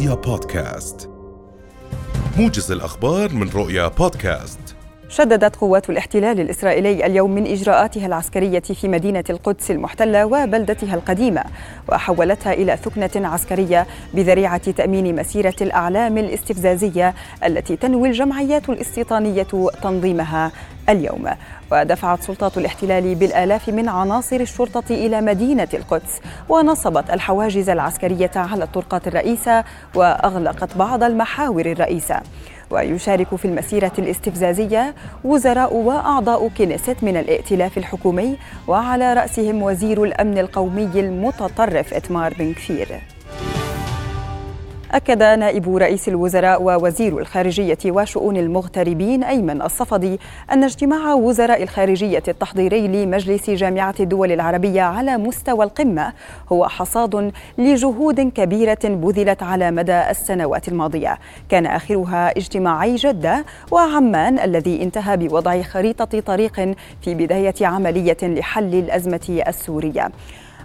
رؤيا بودكاست. موجز الأخبار من رؤيا بودكاست. شددت قوات الاحتلال الإسرائيلي اليوم من إجراءاتها العسكرية في مدينة القدس المحتلة وبلدتها القديمة وحولتها إلى ثكنة عسكرية بذريعة تأمين مسيرة الأعلام الاستفزازية التي تنوي الجمعيات الاستيطانية تنظيمها اليوم. ودفعت سلطات الاحتلال بالآلاف من عناصر الشرطة إلى مدينة القدس ونصبت الحواجز العسكرية على الطرقات الرئيسة وأغلقت بعض المحاور الرئيسة. ويشارك في المسيرة الاستفزازية وزراء وأعضاء كنيست من الائتلاف الحكومي وعلى رأسهم وزير الأمن القومي المتطرف إتمار بن كفير أكد نائب رئيس الوزراء ووزير الخارجية وشؤون المغتربين أيمن الصفدي أن اجتماع وزراء الخارجية التحضيري لمجلس جامعة الدول العربية على مستوى القمة هو حصاد لجهود كبيرة بذلت على مدى السنوات الماضية. كان آخرها اجتماعي جدة وعمان الذي انتهى بوضع خريطة طريق في بداية عملية لحل الأزمة السورية.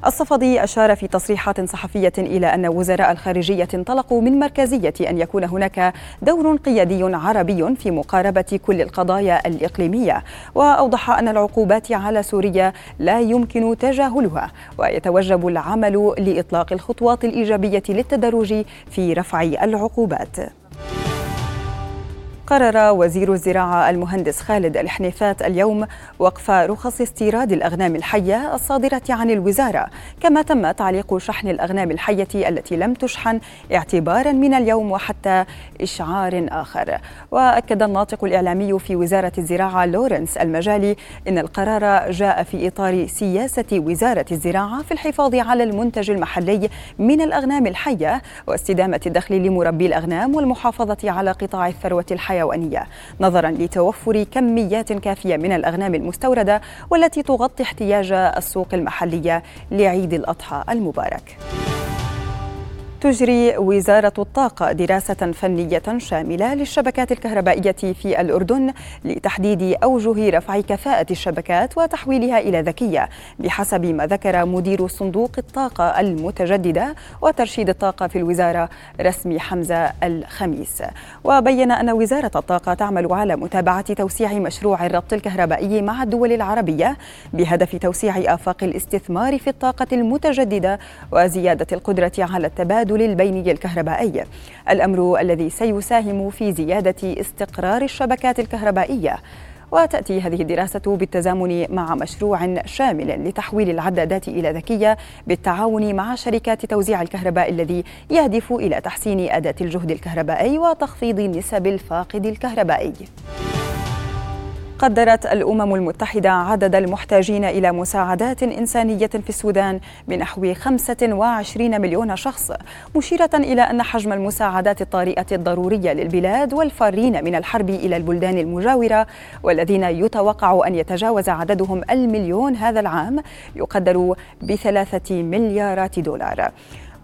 الصفدي أشار في تصريحات صحفية إلى أن وزراء الخارجية انطلقوا من مركزية أن يكون هناك دور قيادي عربي في مقاربة كل القضايا الإقليمية. وأوضح أن العقوبات على سوريا لا يمكن تجاهلها ويتوجب العمل لإطلاق الخطوات الإيجابية للتدرج في رفع العقوبات. قرر وزير الزراعة المهندس خالد الحنيفات اليوم وقف رخص استيراد الأغنام الحية الصادرة عن الوزارة كما تم تعليق شحن الأغنام الحية التي لم تشحن اعتبارا من اليوم وحتى إشعار آخر. وأكد الناطق الإعلامي في وزارة الزراعة لورنس المجالي إن القرار جاء في إطار سياسة وزارة الزراعة في الحفاظ على المنتج المحلي من الأغنام الحية واستدامة الدخل لمربي الأغنام والمحافظة على قطاع الثروة الحية الحيوانية نظرا لتوفر كميات كافية من الأغنام المستوردة والتي تغطي احتياج السوق المحلية لعيد الأضحى المبارك. تجري وزارة الطاقة دراسة فنية شاملة للشبكات الكهربائية في الأردن لتحديد أوجه رفع كفاءة الشبكات وتحويلها إلى ذكية بحسب ما ذكر مدير صندوق الطاقة المتجددة وترشيد الطاقة في الوزارة رسمي حمزة الخميس. وبين أن وزارة الطاقة تعمل على متابعة توسيع مشروع الربط الكهربائي مع الدول العربية بهدف توسيع آفاق الاستثمار في الطاقة المتجددة وزيادة القدرة على التبادل التبادل البيني الكهربائي الأمر الذي سيساهم في زيادة استقرار الشبكات الكهربائية وتأتي هذه الدراسة بالتزامن مع مشروع شامل لتحويل العدادات إلى ذكية بالتعاون مع شركات توزيع الكهرباء الذي يهدف إلى تحسين أداة الجهد الكهربائي وتخفيض نسب الفاقد الكهربائي. قدرت الأمم المتحدة عدد المحتاجين إلى مساعدات إنسانية في السودان بنحو 25 مليون شخص مشيرة إلى أن حجم المساعدات الطارئة الضرورية للبلاد والفارين من الحرب إلى البلدان المجاورة والذين يتوقع أن يتجاوز عددهم المليون هذا العام يقدر بثلاثة مليارات دولار.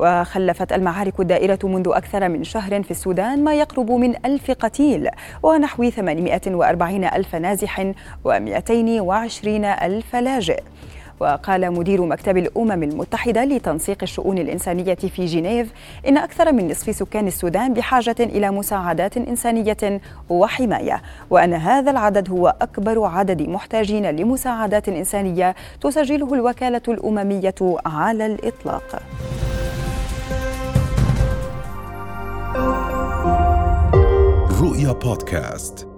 وخلفت المعارك الدائرة منذ أكثر من شهر في السودان ما يقرب من ألف قتيل ونحو 840 ألف نازح و220 ألف لاجئ. وقال مدير مكتب الأمم المتحدة لتنسيق الشؤون الإنسانية في جنيف إن أكثر من نصف سكان السودان بحاجة إلى مساعدات إنسانية وحماية وأن هذا العدد هو أكبر عدد محتاجين لمساعدات إنسانية تسجله الوكالة الأممية على الإطلاق. رؤيا بودكاست.